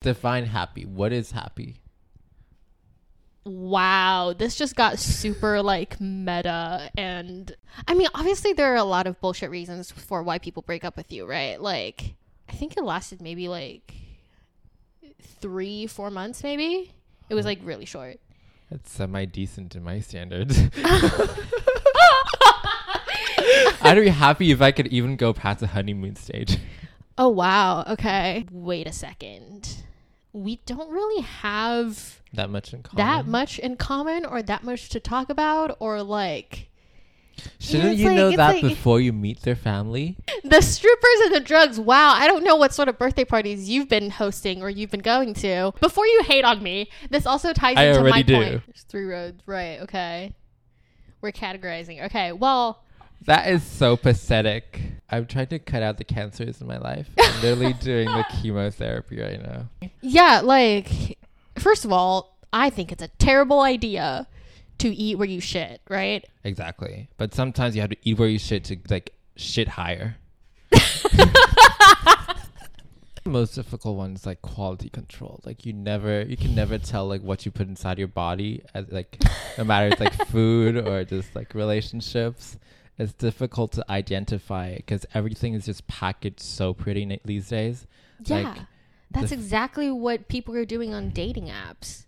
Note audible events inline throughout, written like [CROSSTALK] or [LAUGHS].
Define happy. What is happy? Wow, this just got super like meta and I mean obviously there are a lot of bullshit reasons for why people break up with you, right? Like I think it lasted maybe like 3 4 months maybe. It was like really short. It's semi decent to my standards. [LAUGHS] [LAUGHS] I'd be happy if I could even go past the honeymoon stage. Oh wow. Okay. Wait a second. We don't really have That much in common. that much in common or that much to talk about or like Shouldn't you like- know that like- before you meet their family? [LAUGHS] the strippers and the drugs. Wow, I don't know what sort of birthday parties you've been hosting or you've been going to. Before you hate on me, this also ties I into my do. point. There's three roads, right? Okay, we're categorizing. Okay, well, That is so pathetic. I'm trying to cut out the cancers in my life. I'm literally [LAUGHS] doing the chemotherapy right now. yeah, like first of all, I think it's a terrible idea to eat where you shit, right? Exactly. But sometimes you have to eat where you shit to like shit higher. [LAUGHS] most difficult one is like quality control. Like you never, you can never tell like what you put inside your body, as like no matter it's like [LAUGHS] food or just like relationships. It's difficult to identify because everything is just packaged so pretty na- these days. Yeah, Like, that's the- exactly what people are doing on dating apps.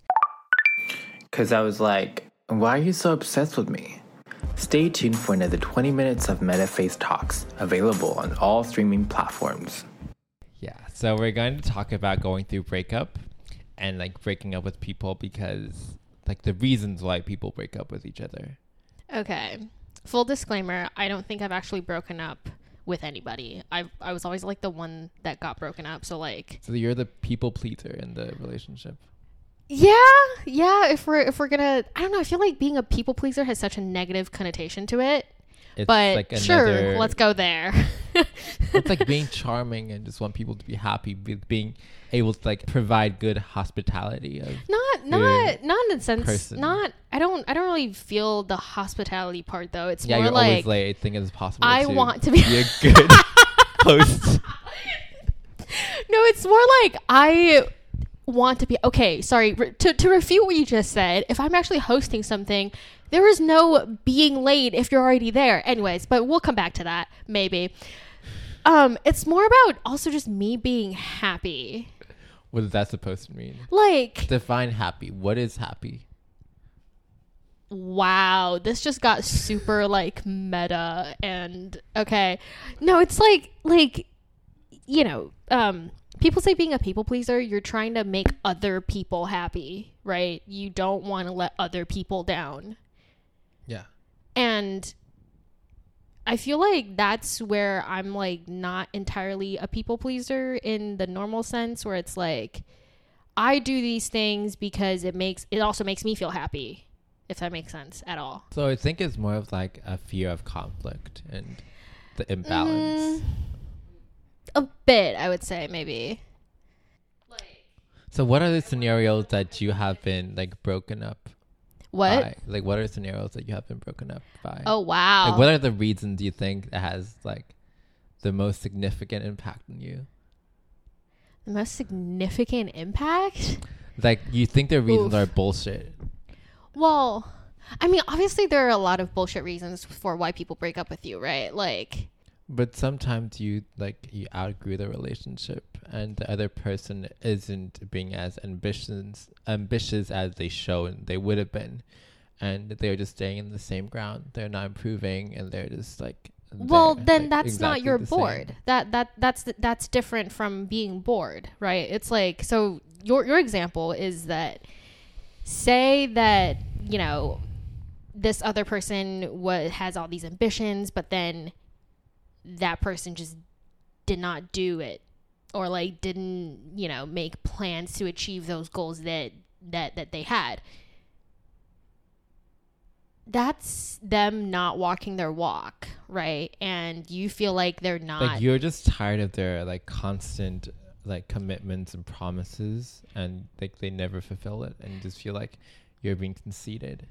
Because I was like, why are you so obsessed with me? Stay tuned for another 20 minutes of MetaFace Talks, available on all streaming platforms. Yeah. So we're going to talk about going through breakup and like breaking up with people because like the reasons why people break up with each other. Okay. Full disclaimer, I don't think I've actually broken up with anybody. I I was always like the one that got broken up. So like So you're the people pleaser in the relationship. Yeah, yeah, if we're if we're going to I don't know, I feel like being a people pleaser has such a negative connotation to it. It's But like sure, let's go there. [LAUGHS] It's like being charming and just want people to be happy, with being able to like provide good hospitality. Of, not not not in sense Person. not I don't I don't really feel the hospitality part though. It's yeah, more you're like always late. I think it's possible. I to want to be be a good [LAUGHS] host. No, it's more like I want to be okay. Sorry re- to to refute what you just said. If I'm actually hosting something, there is no being late if you're already there. Anyways, but we'll come back to that maybe. Um, it's more about also just me being happy. What is that supposed to mean? Like, Define happy. What is happy? wow, this just got super like meta and okay. No, it's like like you know, um people say being a people pleaser, you're trying to make other people happy, right? You don't want to let other people down. And I feel like that's where I'm like not entirely a people pleaser in the normal sense where it's like I do these things because it makes it also makes me feel happy, if that makes sense at all. So I think it's more of like a fear of conflict and the imbalance. Mm, a bit, I would say, maybe. So what are the scenarios that you have been like broken up What? by? Like what are scenarios that you have been broken up by? Oh wow. Like what are the reasons Do you think that has like the most significant impact on you? the most significant impact? Like you think the reasons Oof. are bullshit. Well, I mean, obviously there are a lot of bullshit reasons for why people break up with you, right? Like But sometimes you like you outgrew the relationship and the other person isn't being as ambitious ambitious as they show and they would have been. And they're just staying in the same ground. They're not improving and they're just like well, then like, that's not exactly your the same. bored. That that that's that's different from being bored, right? It's like so your your example is that say that, you know, this other person was has all these ambitions, but then that person just did not do it or like didn't, you know, make plans to achieve those goals that that that they had. That's them not walking their walk, right? And you feel like they're not like you're just tired of their like constant like commitments and promises and like they never fulfill it and you just feel like you're being conceited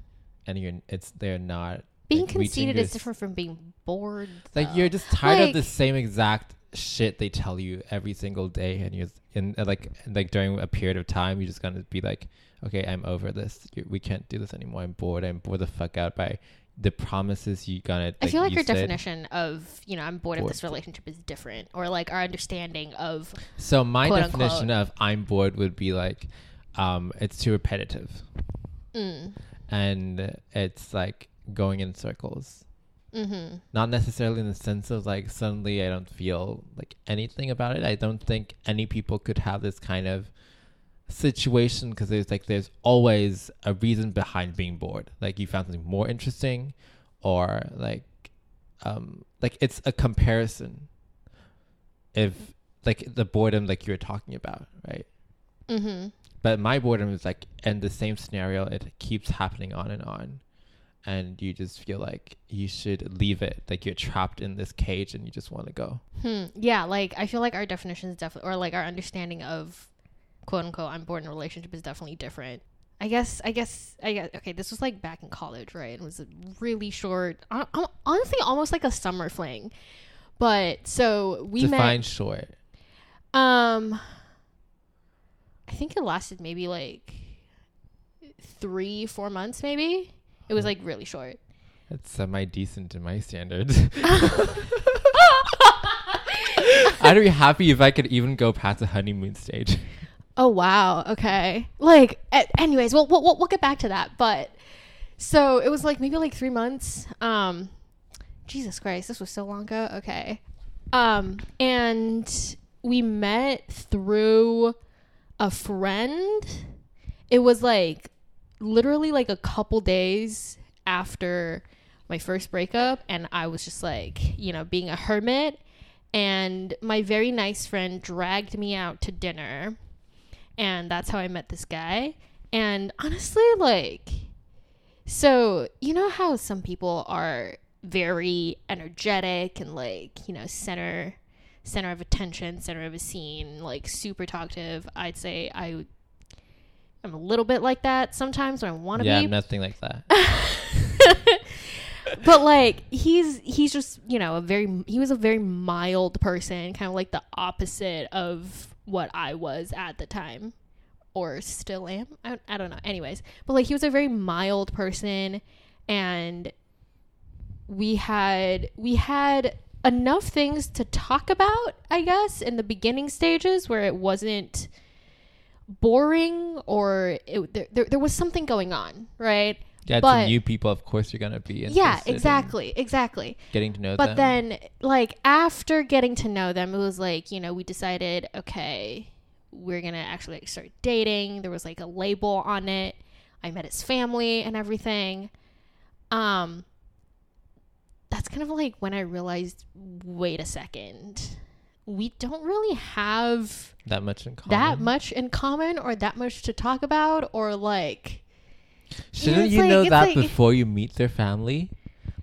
and you're it's they're not being like, conceited is different from being bored. like you're just tired of the same exact shit they tell you every single day, and you're in uh, like like during a period of time, you're just gonna be like, okay, I'm over this. We can't do this anymore. I'm bored. I'm bored the fuck out by the promises you gonna. I feel like you your said. definition of, you know, I'm bored of this relationship is different, or like our understanding of, So my definition of I'm bored would be like, um, it's too repetitive, mm, and it's like going in circles. mm-hmm, Not necessarily in the sense of like suddenly I don't feel like anything about it. I don't think any people could have this kind of situation because there's like there's always a reason behind being bored. Like you found something more interesting, or like, um, like it's a comparison. If like the boredom like you were talking about, right? mm-hmm. But my boredom is like in the same scenario, it keeps happening on and on. And you just feel like you should leave it. Like you're trapped in this cage and you just want to go. Hmm. Yeah, like I feel like our definition is definitely, or like our understanding of quote unquote I'm bored in a relationship is definitely different. I guess, I guess, I guess. Okay, this was like back in college, right? It was a really short, hon- hon- honestly, almost like a summer fling. But so we Define met. short. Um, I think it lasted maybe like three, four months, maybe. It was like really short. It's semi decent in my standards. [LAUGHS] [LAUGHS] I'd be happy if I could even go past the honeymoon stage. Oh wow. Okay. Like, a- anyways, we'll, we'll we'll get back to that. But so it was like maybe like three months. Um, Jesus Christ, this was so long ago. Okay. Um, and we met through a friend. It was like literally like a couple days after my first breakup, and I was just like, you know, being a hermit. And my very nice friend dragged me out to dinner and that's how I met this guy. And honestly, like, so you know how some people are very energetic and like you know center center of attention, center of a scene, like super talkative. I'd say I I'm a little bit like that sometimes when I want to yeah, be, I'm nothing like that. [LAUGHS] but like he's he's just you know a very he was a very mild person kind of like the opposite of what i was at the time. Or still am? I, I don't know. Anyways. But like he was a very mild person and we had we had enough things to talk about i guess in the beginning stages where it wasn't boring or it, there, there, there was something going on right? Yeah, But- to new people, of course, you're gonna be. yeah exactly exactly. Getting to know but them. But then like after getting to know them it was like you know we decided okay we're gonna actually like, start dating. There was like a label on it. I met his family and everything. Um that's kind of like when i realized wait a second we don't really have that much in common. that much in common or that much to talk about or like Shouldn't you like- know that like- before you meet their family?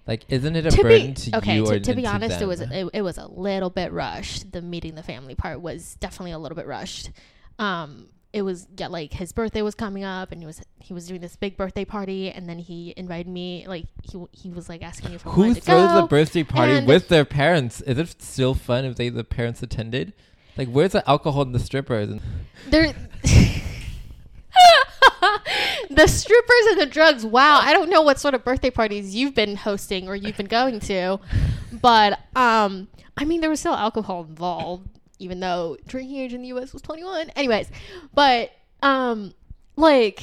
Like, isn't it a to burden be to okay you or to, to be honest it was it, it was a little bit rushed the meeting the family part was definitely a little bit rushed um it was yeah like his birthday was coming up and he was he was doing this big birthday party and then he invited me like he he was like asking me if Who throws go. a birthday party with their parents? Is it still fun if they the parents attended? Like, where's the alcohol and the strippers? And there [LAUGHS] the strippers and the drugs wow i don't know what sort of birthday parties you've been hosting or you've been going to but um i mean there was still alcohol involved even though drinking age in the us was 21 anyways but um like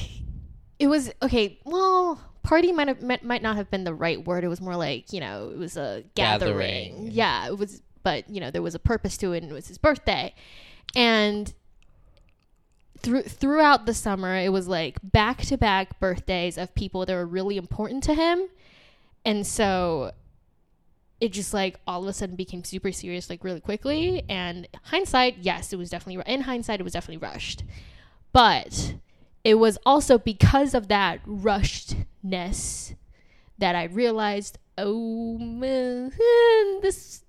it was okay well party might have might, might not have been the right word. It was more like you know it was a gathering, Gathering. yeah it was but you know there was a purpose to it and it was his birthday. And through throughout the summer it was like back to back birthdays of people that were really important to him. And so it just like all of a sudden became super serious like really quickly. And hindsight yes it was definitely in hindsight it was definitely rushed. But it was also because of that rushedness that i realized oh man [LAUGHS] this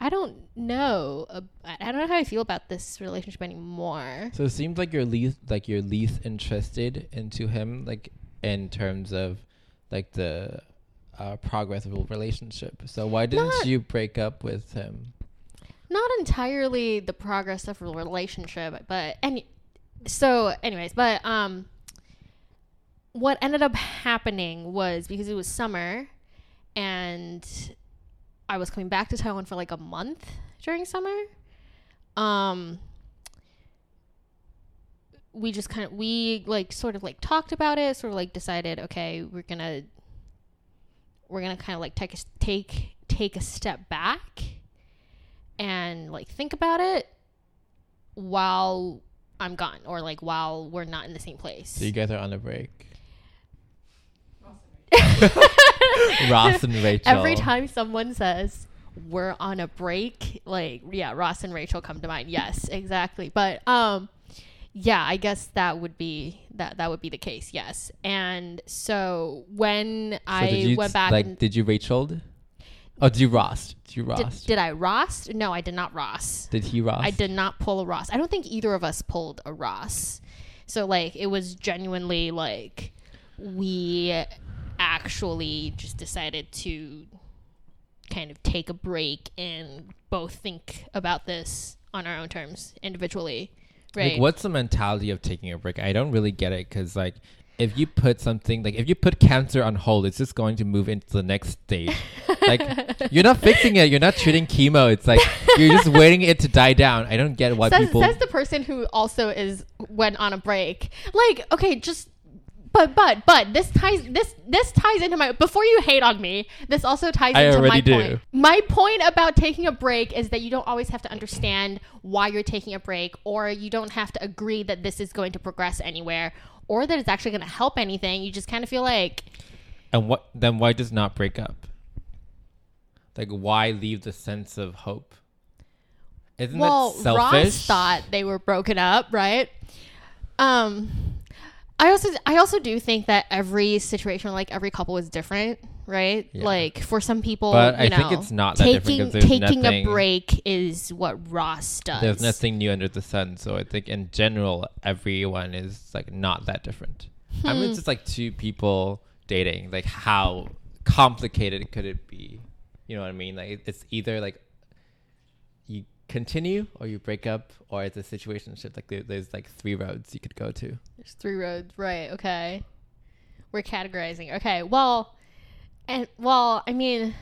i don't know i don't know how i feel about this relationship anymore. So it seems like you're least like you're least interested into him, like in terms of like the uh, progress of a relationship. So why didn't Not- you break up with him? not entirely the progress of a relationship, but and so anyways, but um what ended up happening was because it was summer and I was coming back to Taiwan for like a month during summer. Um we just kind of we like sort of like talked about it, sort of like decided, okay, we're going to we're going to kind of like take a, take take a step back and like think about it while I'm gone or like while we're not in the same place. So you guys are on a break. [LAUGHS] Ross and Rachel. Every time someone says we're on a break, like yeah, Ross and Rachel come to mind. Yes, exactly. But um yeah, I guess that would be that that would be the case. Yes. And so when So I did went back Like, did you Rachel? Oh, did you Ross? Did you did, Ross? did I Ross? No, I did not Ross. Did he Ross? I did not pull a Ross. I don't think either of us pulled a Ross. So like it was genuinely like we actually just decided to kind of take a break and both think about this on our own terms individually. Right. Like, what's the mentality of taking a break? I don't really get it because, like, if you put something, like, if you put cancer on hold, it's just going to move into the next stage. like, [LAUGHS] you're not fixing it. You're not treating chemo. It's like you're just waiting it to die down. I don't get why says, people. says the person who also is went on a break. Like, okay, just but but but this ties this this ties into my before you hate on me, this also ties I into my do. point. My point about taking a break is that you don't always have to understand why you're taking a break or you don't have to agree that this is going to progress anywhere or that it's actually going to help anything. You just kind of feel like and what? Then why just not break up? Like, why leave the sense of hope? Isn't well, that selfish? Ross thought they were broken up, right? Um, I also I also do think that every situation, like every couple, is different, right? Yeah. Like for some people, But you I think know, it's not that different taking taking nothing- a break is what Ross does. There's nothing new under the sun. So I think in general, everyone is like not that different. I Hmm. mean, it's just like two people dating. Like, how complicated could it be? You know what I mean? Like, it's either like continue or you break up, or it's a situationship. Like, there, there's like three roads you could go to. There's three roads, right? Okay, we're categorizing. Okay, well, and well, I mean,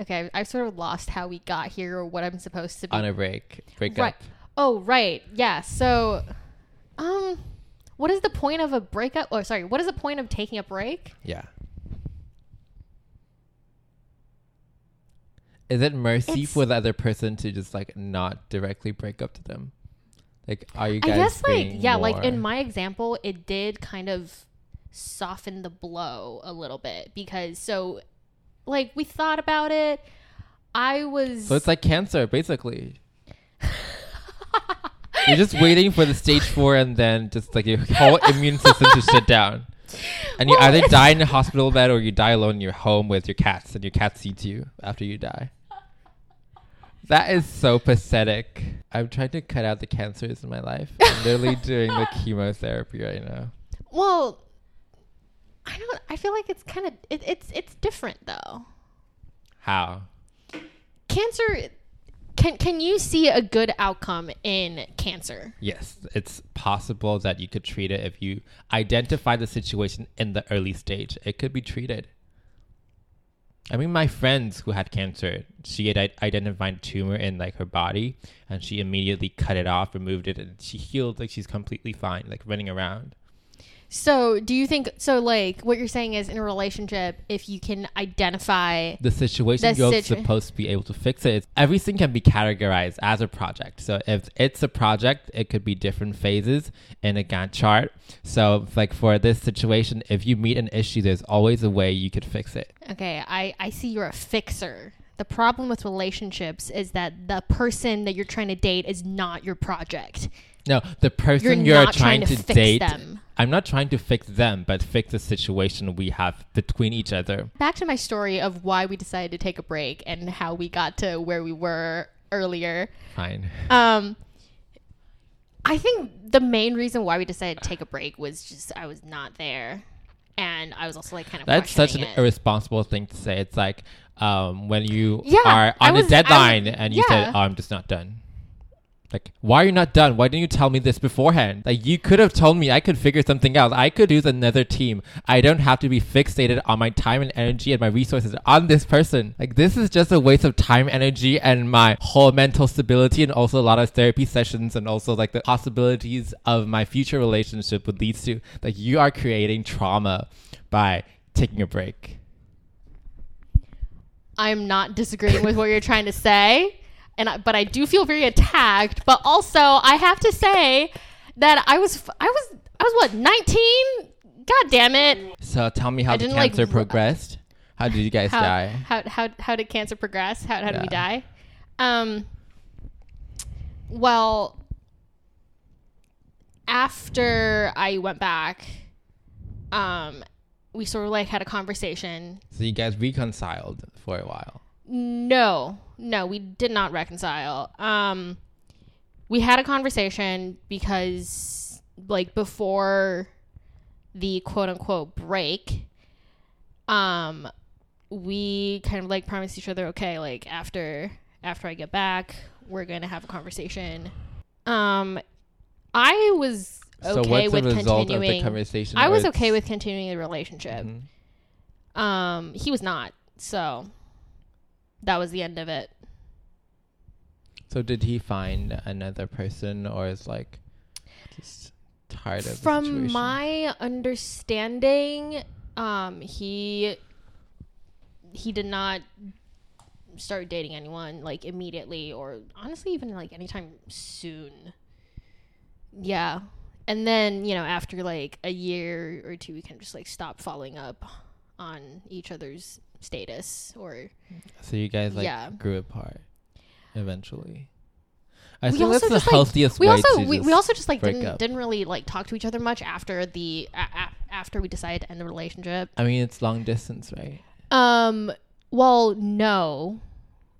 okay, I've sort of lost how we got here or what I'm supposed to be On a break, break Right. up. Oh, right. Yeah. So, um, what is the point of a breakup? Oh, sorry. What is the point of taking a break? Yeah. Is it mercy It's- for the other person to just like not directly break up to them? Like, are you guys? I guess, like, yeah, like in my example, it did kind of soften the blow a little bit because so, like, we thought about it. I was. So it's like cancer, basically. [LAUGHS] You're just waiting for the stage four, and then just like your whole immune system to shut down, and you Well, either die in a hospital bed or you die alone in your home with your cats, and your cats eat you after you die. That is so pathetic. I'm trying to cut out the cancers in my life. I'm literally [LAUGHS] doing the chemotherapy right now. well, I don't. I feel like it's kind of. It, it's it's different though. How? Cancer. Can can you see a good outcome in cancer? Yes, it's possible that you could treat it if you identify the situation in the early stage. It could be treated. I mean, my friends who had cancer, she had identified a tumor in like her body, and she immediately cut it off, removed it, and she healed. Like she's completely fine, like running around. So, do you think so? Like, what you're saying is, in a relationship, if you can identify, The situation The you're situ- supposed to be able to fix it. It's, everything can be categorized as a project. So if it's a project, it could be different phases in a Gantt chart. So like for this situation, if you meet an issue, there's always a way you could fix it. okay, I I see you're a fixer. The problem with relationships is that the person that you're trying to date is not your project. No, the person You're you're, trying trying, to to, date. them. I'm not trying to fix them, but fix the situation we have between each other. Back to my story of why we decided to take a break and how we got to where we were earlier. Fine. Um, I think the main reason why we decided to take a break was just I was not there. and I was also like kind of That's such an it. irresponsible thing to say. It's like um, when you Yeah, are on was- a deadline was- and you yeah. said, "Oh, I'm just not done." Like, why are you not done? Why didn't you tell me this beforehand? Like, you could have told me I could figure something out. I could use another team. I don't have to be fixated on my time and energy and my resources on this person. Like, this is just a waste of time, energy, and my whole mental stability, and also a lot of therapy sessions, and also like the possibilities of my future relationship would lead to. Like, you are creating trauma by taking a break. I'm not disagreeing with what you're trying to say, and I, but I do feel very attacked. But also, I have to say that I was I was I was what 19. God damn it! So tell me how the didn't, like, cancer progressed. How did you guys How die? how how how did cancer progress? How how did we die? Um. Well, after I went back, um, we sort of like had a conversation So you guys reconciled for a while. No, no, we did not reconcile. Um, we had a conversation because, like, before the quote unquote break, um, we kind of like promised each other, okay, like after after I get back, we're gonna have a conversation. Um, I was so okay what's with the result of the continuing. conversation? I was okay with continuing the relationship. Mhm. Um, he was not. So that was the end of it. So did he find another person, or is like just tired of From my understanding, um, he he did not start dating anyone like immediately or honestly even like anytime soon. Yeah. And then, you know, after like a year or two we can just like stop following up on each other's status or So you guys like Yeah. grew apart eventually. I we think that's the just like healthiest we way also to we, we also just like didn't up. didn't really like talk to each other much after the a- after we decided to end the relationship. I mean, it's long distance, right? Um. Well, no,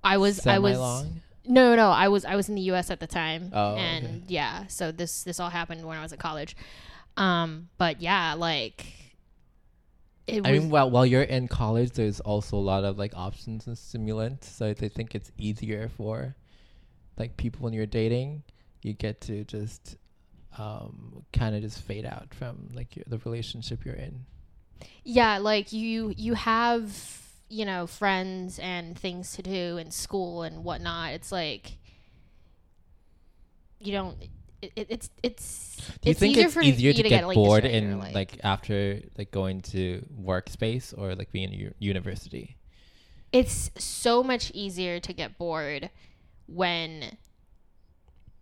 I was I was Semi-long? no no I was I was in the U.S. at the time. Oh, and okay. yeah, so this this all happened when I was at college. Um. But yeah, like it I was. mean, while while you're in college, there's also a lot of like options and stimulants. So I think it's easier for like people when you're dating. You get to just um, kind of just fade out from like your, the relationship you're in. yeah like you you have you know friends and things to do in school and whatnot it's like you don't it, it, it's it's Do you think it's for easier you to get, like, bored in or, like, after like going to workspace or like being in u- university? it's so much easier to get bored when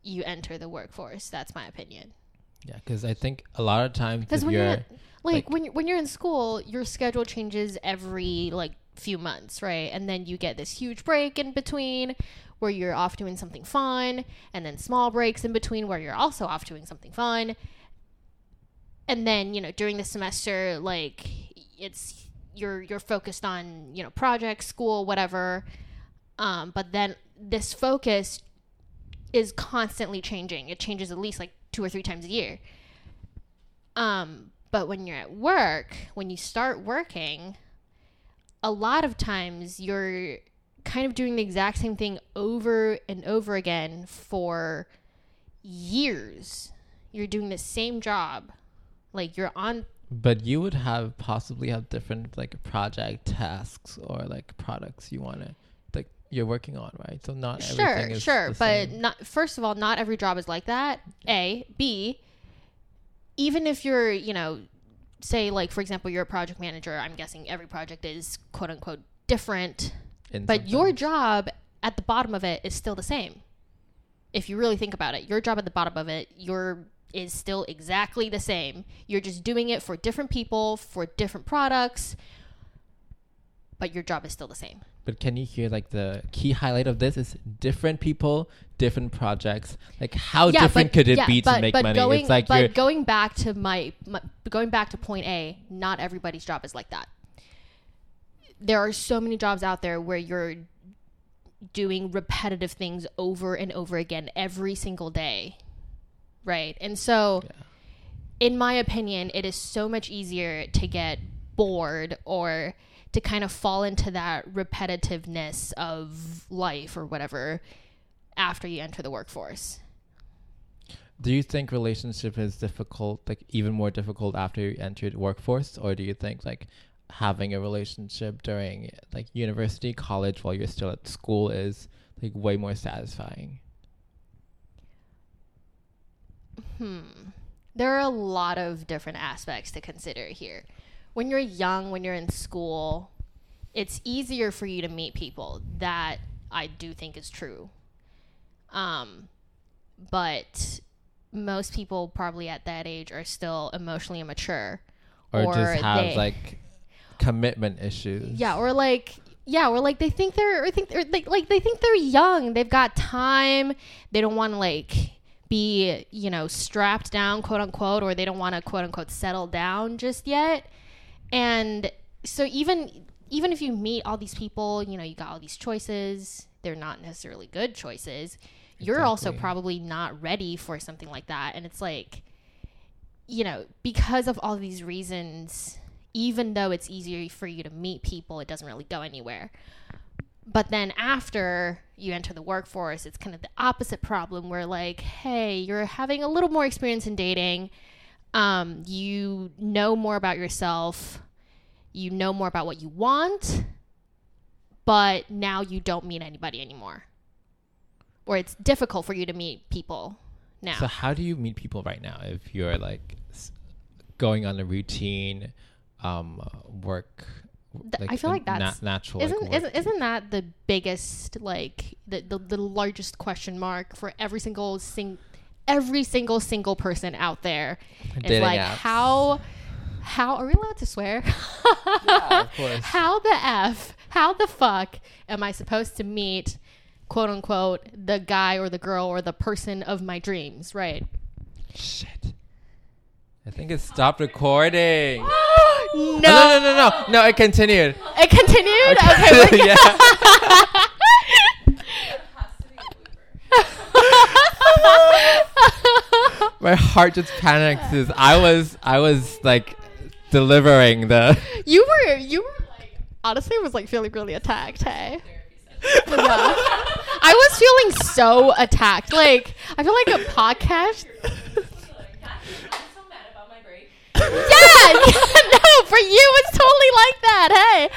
you enter the workforce. That's my opinion. Yeah, because I think a lot of times because when you're you're like, like- when you're, when you're in school your schedule changes every like few months right? And then you get this huge break in between where you're off doing something fun and then small breaks in between where you're also off doing something fun. And then you know during the semester like it's you're you're focused on you know projects school whatever. Um, but then this focus is constantly changing. It changes at least like two or three times a year. Um, but when you're at work, when you start working, a lot of times you're kind of doing the exact same thing over and over again for years. You're doing the same job. Like you're on But you would have possibly have different like project tasks or like products you want to like you're working on, right? So not sure, everything is sure, but same. not first of all, not every job is like that. A, B, even if you're, you know, say like for example, you're a project manager, I'm guessing every project is quote unquote different But your job at the bottom of it is still the same. If you really think about it, your job at the bottom of it, your is still exactly the same. You're just doing it for different people, for different products, but your job is still the same. But can you hear like the key highlight of this is different people, different projects. Like how different could it yeah, be to but- make but money? Going, it's like but you're going back to my, my going back to point A, not everybody's job is like that. There are so many jobs out there where you're doing repetitive things over and over again every single day. Right? And so Yeah. in my opinion, it is so much easier to get bored or to kind of fall into that repetitiveness of life or whatever after you enter the workforce. Do you think relationship is difficult, like even more difficult after you enter the workforce, or do you think like having a relationship during like university, college, while you're still at school is like way more satisfying? Hmm. There are a lot of different aspects to consider here. When you're young, when you're in school, it's easier for you to meet people. That I do think is true. Um, but most people probably at that age are still emotionally immature Or, Or just have they- like commitment issues? Yeah, or like yeah, or like they think they're or think they're like, like they think they're young. They've got time. They don't want to like be, you know, strapped down, quote unquote, or they don't want to quote unquote settle down just yet. And so even even if you meet all these people, you know, you got all these choices, they're not necessarily good choices. You're also probably not ready for something like that. And it's like you know, because of all these reasons, even though it's easier for you to meet people, it doesn't really go anywhere. But then after you enter the workforce, it's kind of the opposite problem where, like, hey, you're having a little more experience in dating. Um, you know more about yourself. You know more about what you want. But now you don't meet anybody anymore. Or it's difficult for you to meet people now. So how do you meet people right now if you're like going on a routine um work Th- I feel like that's- natural isn't work- isn't isn't that the biggest like the, the the largest question mark for every single sing every single single person out there is Dating like apps. how how are we allowed to swear Yeah, of [LAUGHS] course. how the f how the fuck am i supposed to meet quote unquote the guy or the girl or the person of my dreams right Shit. I think it stopped recording. [GASPS] [LAUGHS] no, Oh, no, no, no, no. No, it continued. it continued okay we're yeah. [LAUGHS] My heart just panicked because I was I was like delivering the You were you were like honestly was like feeling really attacked, hey. yeah. I was feeling so attacked. Like I feel like a podcast Yeah, no, for you it's totally like that,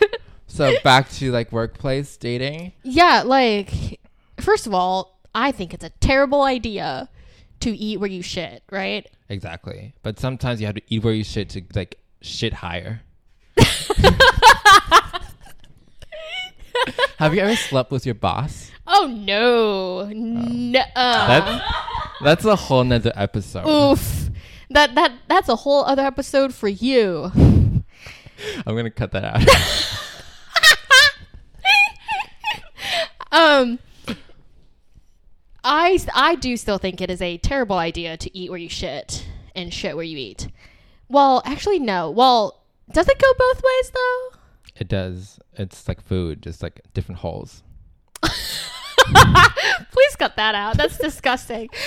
hey. so back to like workplace dating. yeah, like first of all, I think it's a terrible idea to eat where you shit, right? Exactly. But sometimes you have to eat where you shit to like shit higher. [LAUGHS] have you ever slept with your boss? Oh no. No. Oh. Uh. That's that's a whole nother episode. Oof. That that that's a whole other episode for you. I'm gonna cut that out. [LAUGHS] um I I do still think it is a terrible idea to eat where you shit and shit where you eat. Well, actually no. Well, does it go both ways though? it does. It's like food, just like different holes. [LAUGHS] Please cut that out. That's disgusting. [LAUGHS]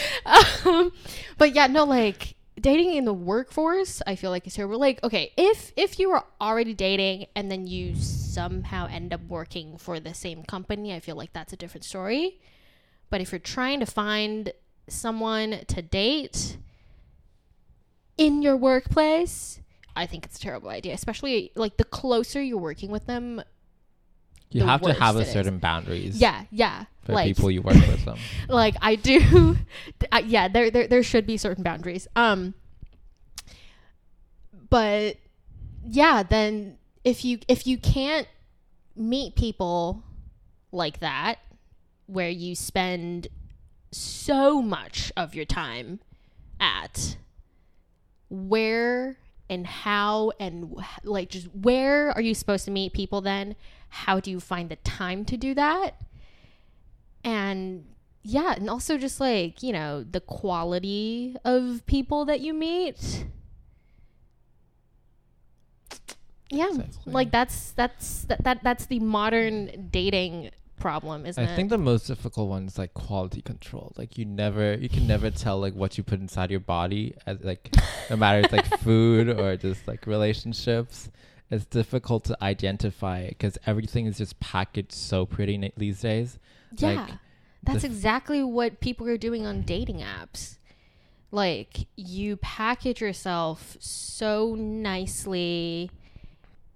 Um, but yeah, no, like dating in the workforce, I feel like is terrible. Like, okay, if if you were already dating and then you somehow end up working for the same company, I feel like that's a different story. But if you're trying to find someone to date in your workplace, I think it's a terrible idea. Especially like the closer you're working with them, You have to have a it is. certain boundaries. yeah, yeah. For like people you work with them. [LAUGHS] like I do [LAUGHS] I, yeah there, there there should be certain boundaries um but yeah then if you if you can't meet people like that where you spend so much of your time at where and how and like just where are you supposed to meet people then? How do you find the time to do that? And yeah and also just like you know the quality of people that you meet. Yeah Exactly. like that's that's that, that that's the modern dating problem, isn't I it? think the most difficult one is like quality control. Like you never, you can never tell like what you put inside your body, as like no matter it's like [LAUGHS] food or just like relationships. It's difficult to identify because everything is just packaged so pretty na- these days. yeah, like, that's the- exactly what people are doing on dating apps. Like you package yourself so nicely,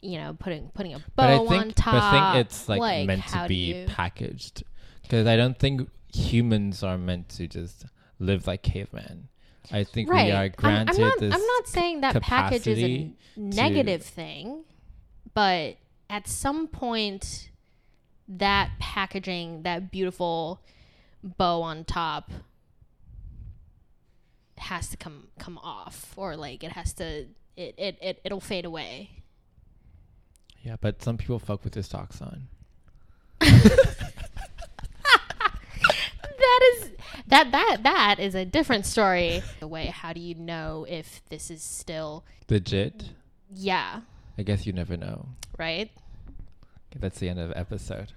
you know, putting putting a bow But I on think, top. but I think it's like, meant to be you- packaged because I don't think humans are meant to just live like cavemen. I think we are I'm- granted I'm, not, this. I'm not saying that package is a negative thing, but at some point, that packaging, that beautiful bow on top, has to come come off, or like it has to it it, it it'll fade away. Yeah, but some people fuck with their socks on. That is that that that is a different story. The way, how do you know if this is still Legit. yeah I guess you never know. right? Okay, that's the end of the episode.